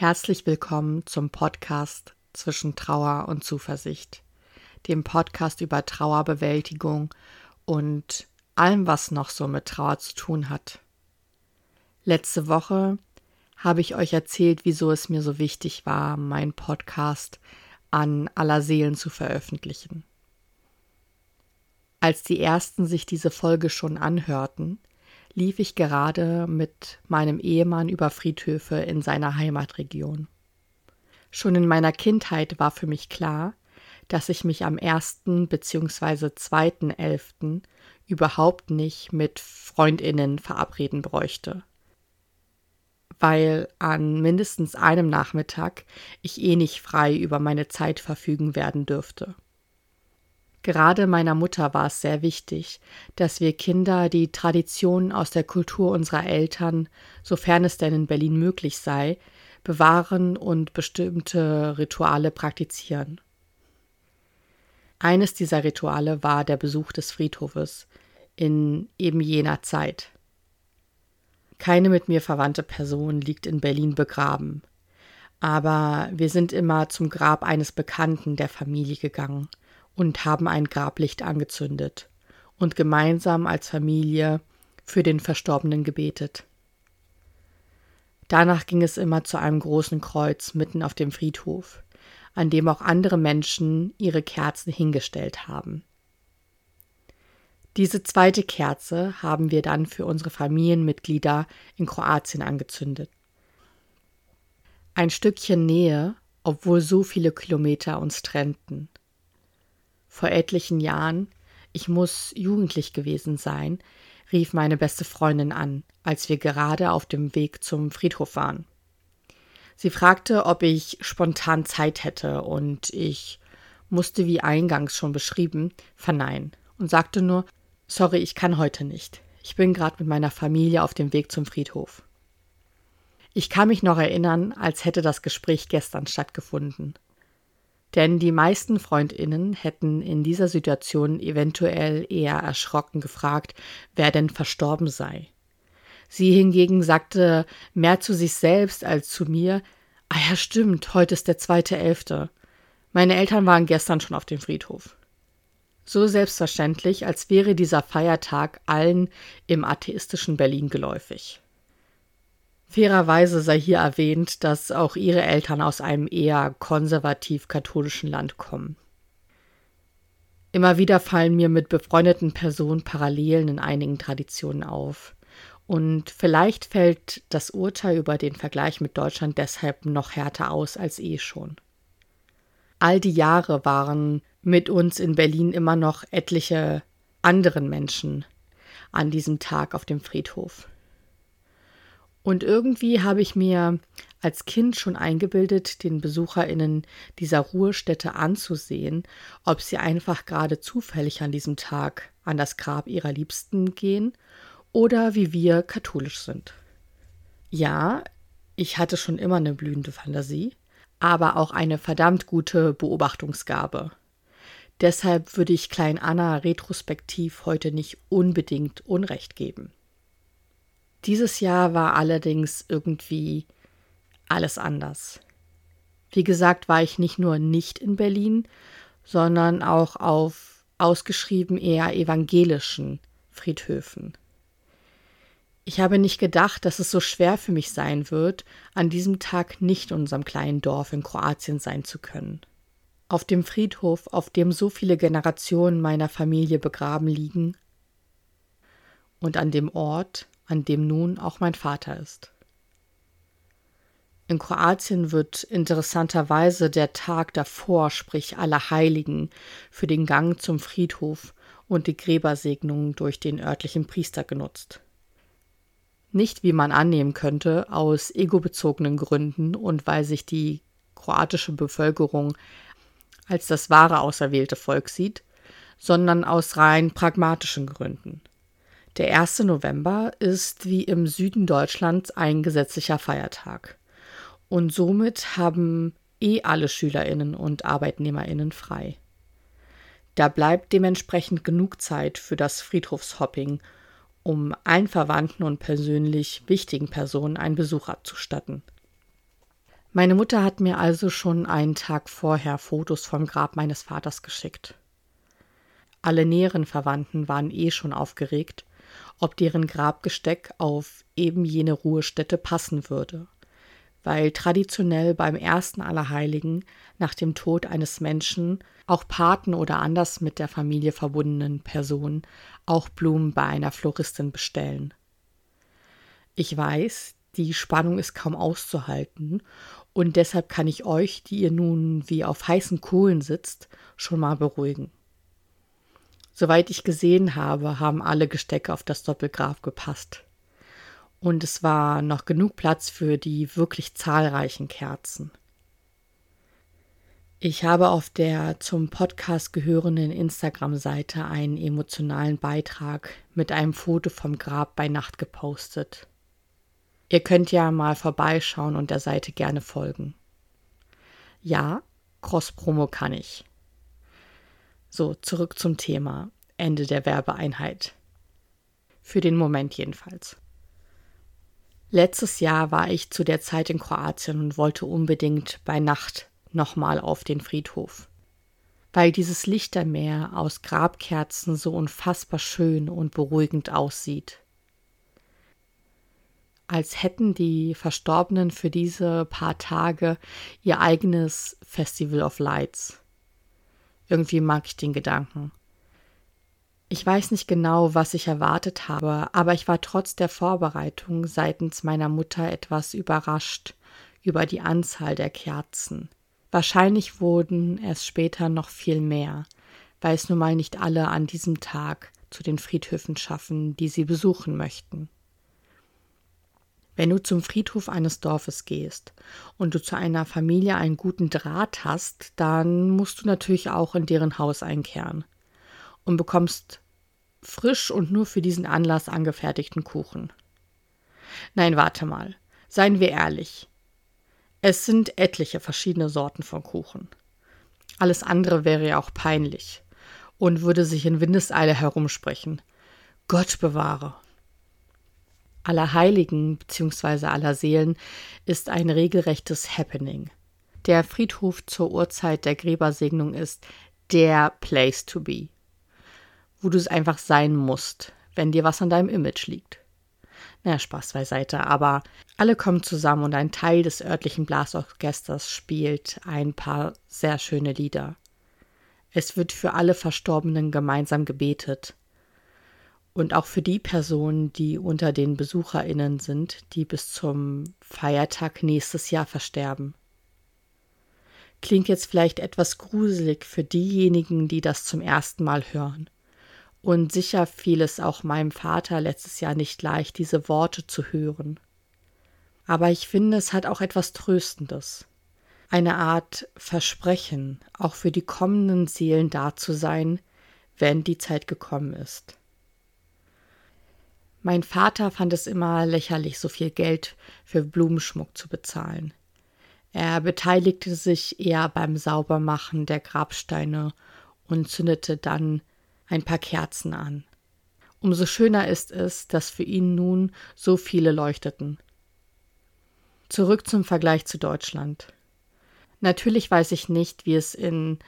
Herzlich willkommen zum Podcast zwischen Trauer und Zuversicht, dem Podcast über Trauerbewältigung und allem, was noch so mit Trauer zu tun hat. Letzte Woche habe ich euch erzählt, wieso es mir so wichtig war, meinen Podcast an aller Seelen zu veröffentlichen. Als die ersten sich diese Folge schon anhörten, lief ich gerade mit meinem Ehemann über Friedhöfe in seiner Heimatregion. Schon in meiner Kindheit war für mich klar, dass ich mich am 1. bzw. 2.11. überhaupt nicht mit Freundinnen verabreden bräuchte. Weil an mindestens einem Nachmittag ich eh nicht frei über meine Zeit verfügen werden dürfte. Gerade meiner Mutter war es sehr wichtig, dass wir Kinder die Traditionen aus der Kultur unserer Eltern, sofern es denn in Berlin möglich sei, bewahren und bestimmte Rituale praktizieren. Eines dieser Rituale war der Besuch des Friedhofes in eben jener Zeit. Keine mit mir verwandte Person liegt in Berlin begraben, aber wir sind immer zum Grab eines Bekannten der Familie gegangen und haben ein Grablicht angezündet und gemeinsam als Familie für den Verstorbenen gebetet. Danach ging es immer zu einem großen Kreuz mitten auf dem Friedhof, an dem auch andere Menschen ihre Kerzen hingestellt haben. Diese zweite Kerze haben wir dann für unsere Familienmitglieder in Kroatien angezündet. Ein Stückchen Nähe, obwohl so viele Kilometer uns trennten vor etlichen Jahren, ich muss jugendlich gewesen sein, rief meine beste Freundin an, als wir gerade auf dem Weg zum Friedhof waren. Sie fragte, ob ich spontan Zeit hätte, und ich musste, wie eingangs schon beschrieben, verneinen und sagte nur Sorry, ich kann heute nicht. Ich bin gerade mit meiner Familie auf dem Weg zum Friedhof. Ich kann mich noch erinnern, als hätte das Gespräch gestern stattgefunden. Denn die meisten Freundinnen hätten in dieser Situation eventuell eher erschrocken gefragt, wer denn verstorben sei. Sie hingegen sagte mehr zu sich selbst als zu mir, ah ja stimmt, heute ist der zweite Elfte. Meine Eltern waren gestern schon auf dem Friedhof. So selbstverständlich, als wäre dieser Feiertag allen im atheistischen Berlin geläufig. Fairerweise sei hier erwähnt, dass auch ihre Eltern aus einem eher konservativ-katholischen Land kommen. Immer wieder fallen mir mit befreundeten Personen Parallelen in einigen Traditionen auf. Und vielleicht fällt das Urteil über den Vergleich mit Deutschland deshalb noch härter aus als eh schon. All die Jahre waren mit uns in Berlin immer noch etliche anderen Menschen an diesem Tag auf dem Friedhof. Und irgendwie habe ich mir als Kind schon eingebildet, den BesucherInnen dieser Ruhestätte anzusehen, ob sie einfach gerade zufällig an diesem Tag an das Grab ihrer Liebsten gehen oder wie wir katholisch sind. Ja, ich hatte schon immer eine blühende Fantasie, aber auch eine verdammt gute Beobachtungsgabe. Deshalb würde ich Klein Anna retrospektiv heute nicht unbedingt Unrecht geben. Dieses Jahr war allerdings irgendwie alles anders. Wie gesagt, war ich nicht nur nicht in Berlin, sondern auch auf ausgeschrieben eher evangelischen Friedhöfen. Ich habe nicht gedacht, dass es so schwer für mich sein wird, an diesem Tag nicht in unserem kleinen Dorf in Kroatien sein zu können. Auf dem Friedhof, auf dem so viele Generationen meiner Familie begraben liegen, und an dem Ort, an dem nun auch mein Vater ist. In Kroatien wird interessanterweise der Tag davor, sprich Allerheiligen, für den Gang zum Friedhof und die Gräbersegnung durch den örtlichen Priester genutzt. Nicht, wie man annehmen könnte, aus egobezogenen Gründen und weil sich die kroatische Bevölkerung als das wahre auserwählte Volk sieht, sondern aus rein pragmatischen Gründen. Der 1. November ist wie im Süden Deutschlands ein gesetzlicher Feiertag. Und somit haben eh alle Schülerinnen und Arbeitnehmerinnen frei. Da bleibt dementsprechend genug Zeit für das Friedhofshopping, um allen Verwandten und persönlich wichtigen Personen einen Besuch abzustatten. Meine Mutter hat mir also schon einen Tag vorher Fotos vom Grab meines Vaters geschickt. Alle näheren Verwandten waren eh schon aufgeregt, ob deren Grabgesteck auf eben jene Ruhestätte passen würde, weil traditionell beim ersten Allerheiligen nach dem Tod eines Menschen auch Paten oder anders mit der Familie verbundenen Personen auch Blumen bei einer Floristin bestellen. Ich weiß, die Spannung ist kaum auszuhalten und deshalb kann ich euch, die ihr nun wie auf heißen Kohlen sitzt, schon mal beruhigen. Soweit ich gesehen habe, haben alle Gestecke auf das Doppelgrab gepasst. Und es war noch genug Platz für die wirklich zahlreichen Kerzen. Ich habe auf der zum Podcast gehörenden Instagram-Seite einen emotionalen Beitrag mit einem Foto vom Grab bei Nacht gepostet. Ihr könnt ja mal vorbeischauen und der Seite gerne folgen. Ja, Cross-Promo kann ich. So, zurück zum Thema. Ende der Werbeeinheit. Für den Moment jedenfalls. Letztes Jahr war ich zu der Zeit in Kroatien und wollte unbedingt bei Nacht nochmal auf den Friedhof. Weil dieses Lichtermeer aus Grabkerzen so unfassbar schön und beruhigend aussieht als hätten die Verstorbenen für diese paar Tage ihr eigenes Festival of Lights. Irgendwie mag ich den Gedanken. Ich weiß nicht genau, was ich erwartet habe, aber ich war trotz der Vorbereitung seitens meiner Mutter etwas überrascht über die Anzahl der Kerzen. Wahrscheinlich wurden es später noch viel mehr, weil es nun mal nicht alle an diesem Tag zu den Friedhöfen schaffen, die sie besuchen möchten. Wenn du zum Friedhof eines Dorfes gehst und du zu einer Familie einen guten Draht hast, dann musst du natürlich auch in deren Haus einkehren und bekommst frisch und nur für diesen Anlass angefertigten Kuchen. Nein, warte mal. Seien wir ehrlich. Es sind etliche verschiedene Sorten von Kuchen. Alles andere wäre ja auch peinlich und würde sich in Windeseile herumsprechen. Gott bewahre. Allerheiligen bzw. aller Seelen ist ein regelrechtes Happening. Der Friedhof zur Uhrzeit der Gräbersegnung ist der Place to be, wo du es einfach sein musst, wenn dir was an deinem Image liegt. Na, Spaß beiseite, aber alle kommen zusammen und ein Teil des örtlichen Blasorchesters spielt ein paar sehr schöne Lieder. Es wird für alle Verstorbenen gemeinsam gebetet und auch für die Personen, die unter den Besucherinnen sind, die bis zum Feiertag nächstes Jahr versterben. Klingt jetzt vielleicht etwas gruselig für diejenigen, die das zum ersten Mal hören. Und sicher fiel es auch meinem Vater letztes Jahr nicht leicht, diese Worte zu hören. Aber ich finde, es hat auch etwas Tröstendes. Eine Art Versprechen, auch für die kommenden Seelen da zu sein, wenn die Zeit gekommen ist. Mein Vater fand es immer lächerlich, so viel Geld für Blumenschmuck zu bezahlen. Er beteiligte sich eher beim Saubermachen der Grabsteine und zündete dann ein paar Kerzen an. Umso schöner ist es, dass für ihn nun so viele leuchteten. Zurück zum Vergleich zu Deutschland. Natürlich weiß ich nicht, wie es in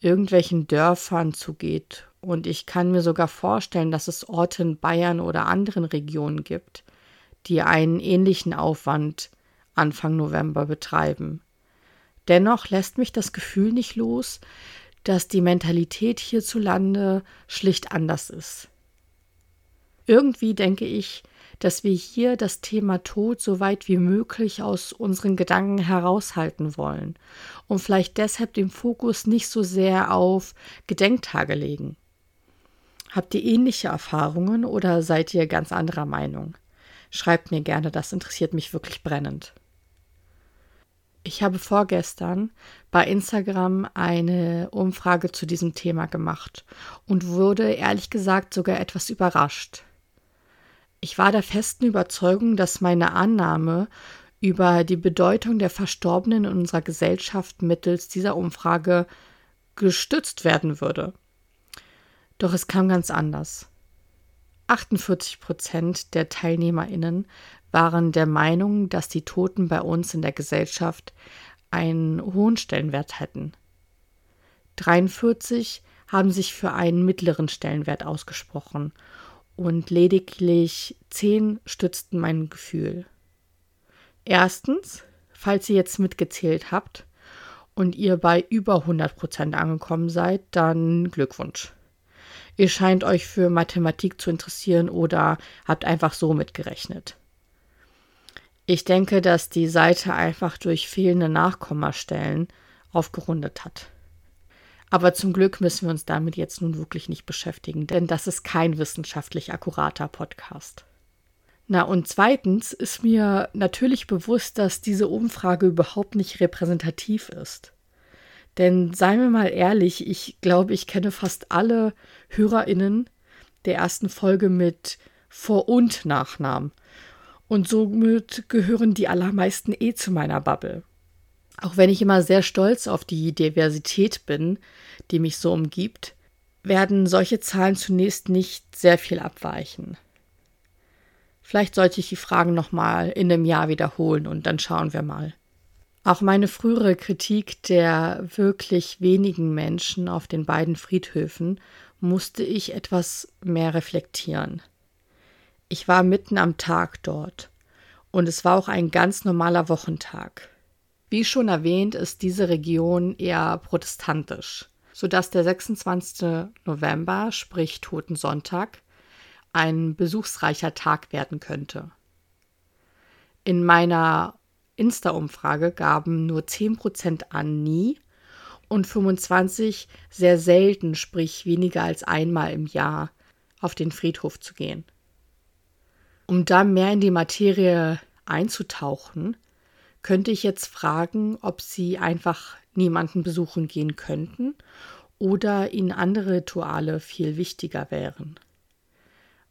irgendwelchen Dörfern zugeht und ich kann mir sogar vorstellen, dass es Orte in Bayern oder anderen Regionen gibt, die einen ähnlichen Aufwand Anfang November betreiben. Dennoch lässt mich das Gefühl nicht los, dass die Mentalität hierzulande schlicht anders ist. Irgendwie denke ich, dass wir hier das Thema Tod so weit wie möglich aus unseren Gedanken heraushalten wollen und vielleicht deshalb den Fokus nicht so sehr auf Gedenktage legen. Habt ihr ähnliche Erfahrungen oder seid ihr ganz anderer Meinung? Schreibt mir gerne, das interessiert mich wirklich brennend. Ich habe vorgestern bei Instagram eine Umfrage zu diesem Thema gemacht und wurde ehrlich gesagt sogar etwas überrascht. Ich war der festen Überzeugung, dass meine Annahme über die Bedeutung der Verstorbenen in unserer Gesellschaft mittels dieser Umfrage gestützt werden würde. Doch es kam ganz anders. 48 Prozent der TeilnehmerInnen waren der Meinung, dass die Toten bei uns in der Gesellschaft einen hohen Stellenwert hätten. 43 haben sich für einen mittleren Stellenwert ausgesprochen und lediglich 10 stützten mein Gefühl. Erstens, falls ihr jetzt mitgezählt habt und ihr bei über 100 Prozent angekommen seid, dann Glückwunsch. Ihr scheint euch für Mathematik zu interessieren oder habt einfach so mitgerechnet. Ich denke, dass die Seite einfach durch fehlende Nachkommastellen aufgerundet hat. Aber zum Glück müssen wir uns damit jetzt nun wirklich nicht beschäftigen, denn das ist kein wissenschaftlich akkurater Podcast. Na und zweitens ist mir natürlich bewusst, dass diese Umfrage überhaupt nicht repräsentativ ist. Denn seien wir mal ehrlich, ich glaube, ich kenne fast alle Hörerinnen der ersten Folge mit Vor- und Nachnamen. Und somit gehören die allermeisten eh zu meiner Bubble. Auch wenn ich immer sehr stolz auf die Diversität bin, die mich so umgibt, werden solche Zahlen zunächst nicht sehr viel abweichen. Vielleicht sollte ich die Fragen nochmal in einem Jahr wiederholen und dann schauen wir mal. Auch meine frühere Kritik der wirklich wenigen Menschen auf den beiden Friedhöfen musste ich etwas mehr reflektieren. Ich war mitten am Tag dort und es war auch ein ganz normaler Wochentag. Wie schon erwähnt, ist diese Region eher protestantisch, sodass der 26. November, sprich Totensonntag, ein besuchsreicher Tag werden könnte. In meiner Insta-Umfrage gaben nur 10% an nie und 25 sehr selten, sprich weniger als einmal im Jahr, auf den Friedhof zu gehen. Um da mehr in die Materie einzutauchen, könnte ich jetzt fragen, ob Sie einfach niemanden besuchen gehen könnten oder Ihnen andere Rituale viel wichtiger wären.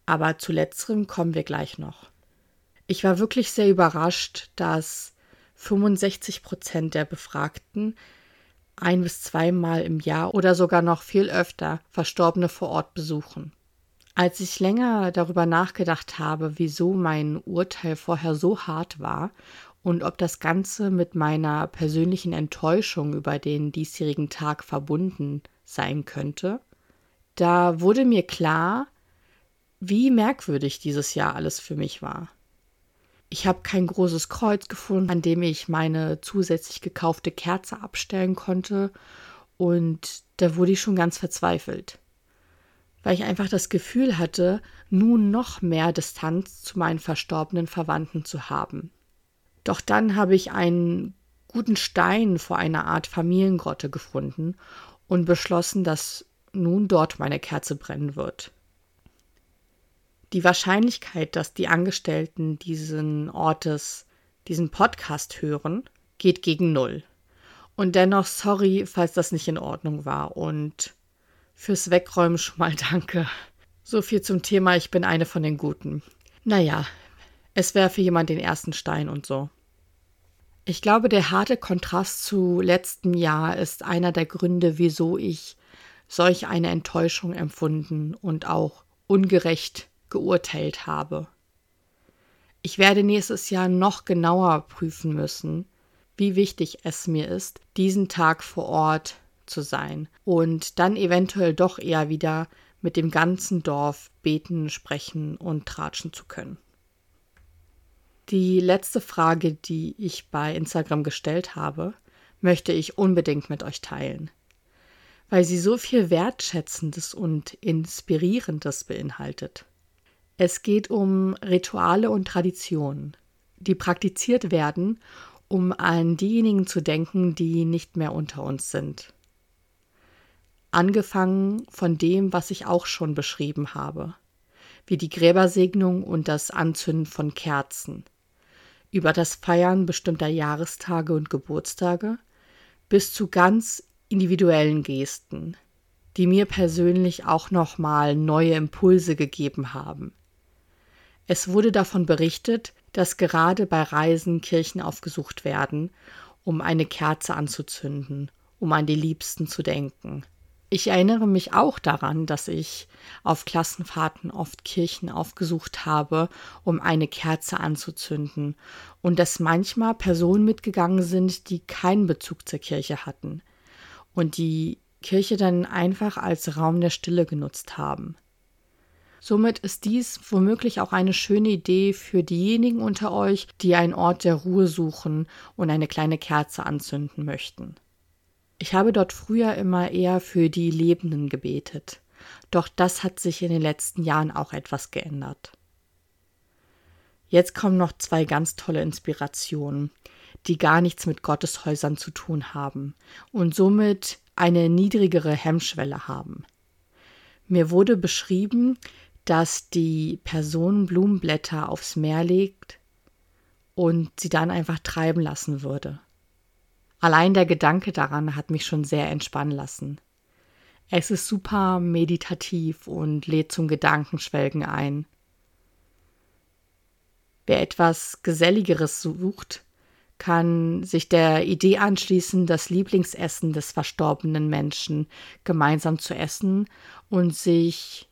Aber zu letzterem kommen wir gleich noch. Ich war wirklich sehr überrascht, dass 65 Prozent der Befragten ein bis zweimal im Jahr oder sogar noch viel öfter Verstorbene vor Ort besuchen. Als ich länger darüber nachgedacht habe, wieso mein Urteil vorher so hart war und ob das Ganze mit meiner persönlichen Enttäuschung über den diesjährigen Tag verbunden sein könnte, da wurde mir klar, wie merkwürdig dieses Jahr alles für mich war. Ich habe kein großes Kreuz gefunden, an dem ich meine zusätzlich gekaufte Kerze abstellen konnte, und da wurde ich schon ganz verzweifelt, weil ich einfach das Gefühl hatte, nun noch mehr Distanz zu meinen verstorbenen Verwandten zu haben. Doch dann habe ich einen guten Stein vor einer Art Familiengrotte gefunden und beschlossen, dass nun dort meine Kerze brennen wird. Die Wahrscheinlichkeit, dass die Angestellten diesen Ortes diesen Podcast hören, geht gegen Null. Und dennoch sorry, falls das nicht in Ordnung war und fürs Wegräumen schon mal danke. So viel zum Thema, ich bin eine von den Guten. Naja, es werfe jemand den ersten Stein und so. Ich glaube, der harte Kontrast zu letztem Jahr ist einer der Gründe, wieso ich solch eine Enttäuschung empfunden und auch ungerecht geurteilt habe. Ich werde nächstes Jahr noch genauer prüfen müssen, wie wichtig es mir ist, diesen Tag vor Ort zu sein und dann eventuell doch eher wieder mit dem ganzen Dorf beten, sprechen und tratschen zu können. Die letzte Frage, die ich bei Instagram gestellt habe, möchte ich unbedingt mit euch teilen, weil sie so viel Wertschätzendes und Inspirierendes beinhaltet. Es geht um Rituale und Traditionen, die praktiziert werden, um an diejenigen zu denken, die nicht mehr unter uns sind. Angefangen von dem, was ich auch schon beschrieben habe, wie die Gräbersegnung und das Anzünden von Kerzen – über das Feiern bestimmter Jahrestage und Geburtstage bis zu ganz individuellen Gesten, die mir persönlich auch nochmal neue Impulse gegeben haben. Es wurde davon berichtet, dass gerade bei Reisen Kirchen aufgesucht werden, um eine Kerze anzuzünden, um an die Liebsten zu denken. Ich erinnere mich auch daran, dass ich auf Klassenfahrten oft Kirchen aufgesucht habe, um eine Kerze anzuzünden, und dass manchmal Personen mitgegangen sind, die keinen Bezug zur Kirche hatten und die Kirche dann einfach als Raum der Stille genutzt haben. Somit ist dies womöglich auch eine schöne Idee für diejenigen unter euch, die einen Ort der Ruhe suchen und eine kleine Kerze anzünden möchten. Ich habe dort früher immer eher für die Lebenden gebetet, doch das hat sich in den letzten Jahren auch etwas geändert. Jetzt kommen noch zwei ganz tolle Inspirationen, die gar nichts mit Gotteshäusern zu tun haben und somit eine niedrigere Hemmschwelle haben. Mir wurde beschrieben, dass die Person Blumenblätter aufs Meer legt und sie dann einfach treiben lassen würde. Allein der Gedanke daran hat mich schon sehr entspannen lassen. Es ist super meditativ und lädt zum Gedankenschwelgen ein. Wer etwas Geselligeres sucht, kann sich der Idee anschließen, das Lieblingsessen des verstorbenen Menschen gemeinsam zu essen und sich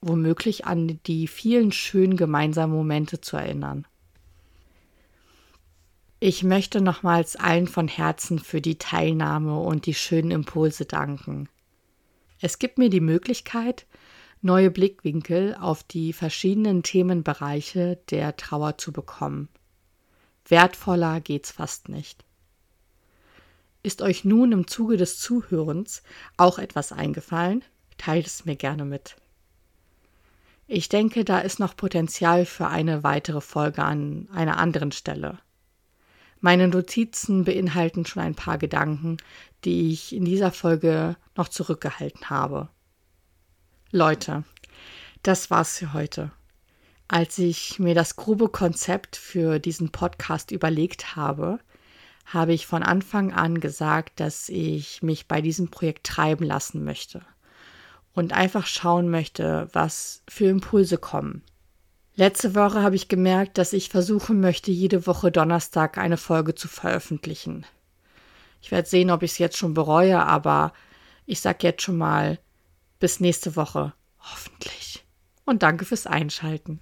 womöglich an die vielen schönen gemeinsamen Momente zu erinnern. Ich möchte nochmals allen von Herzen für die Teilnahme und die schönen Impulse danken. Es gibt mir die Möglichkeit, neue Blickwinkel auf die verschiedenen Themenbereiche der Trauer zu bekommen. Wertvoller geht's fast nicht. Ist euch nun im Zuge des Zuhörens auch etwas eingefallen? Teilt es mir gerne mit. Ich denke, da ist noch Potenzial für eine weitere Folge an einer anderen Stelle. Meine Notizen beinhalten schon ein paar Gedanken, die ich in dieser Folge noch zurückgehalten habe. Leute, das war's für heute. Als ich mir das grobe Konzept für diesen Podcast überlegt habe, habe ich von Anfang an gesagt, dass ich mich bei diesem Projekt treiben lassen möchte und einfach schauen möchte, was für Impulse kommen. Letzte Woche habe ich gemerkt, dass ich versuchen möchte, jede Woche Donnerstag eine Folge zu veröffentlichen. Ich werde sehen, ob ich es jetzt schon bereue, aber ich sage jetzt schon mal bis nächste Woche. Hoffentlich. Und danke fürs Einschalten.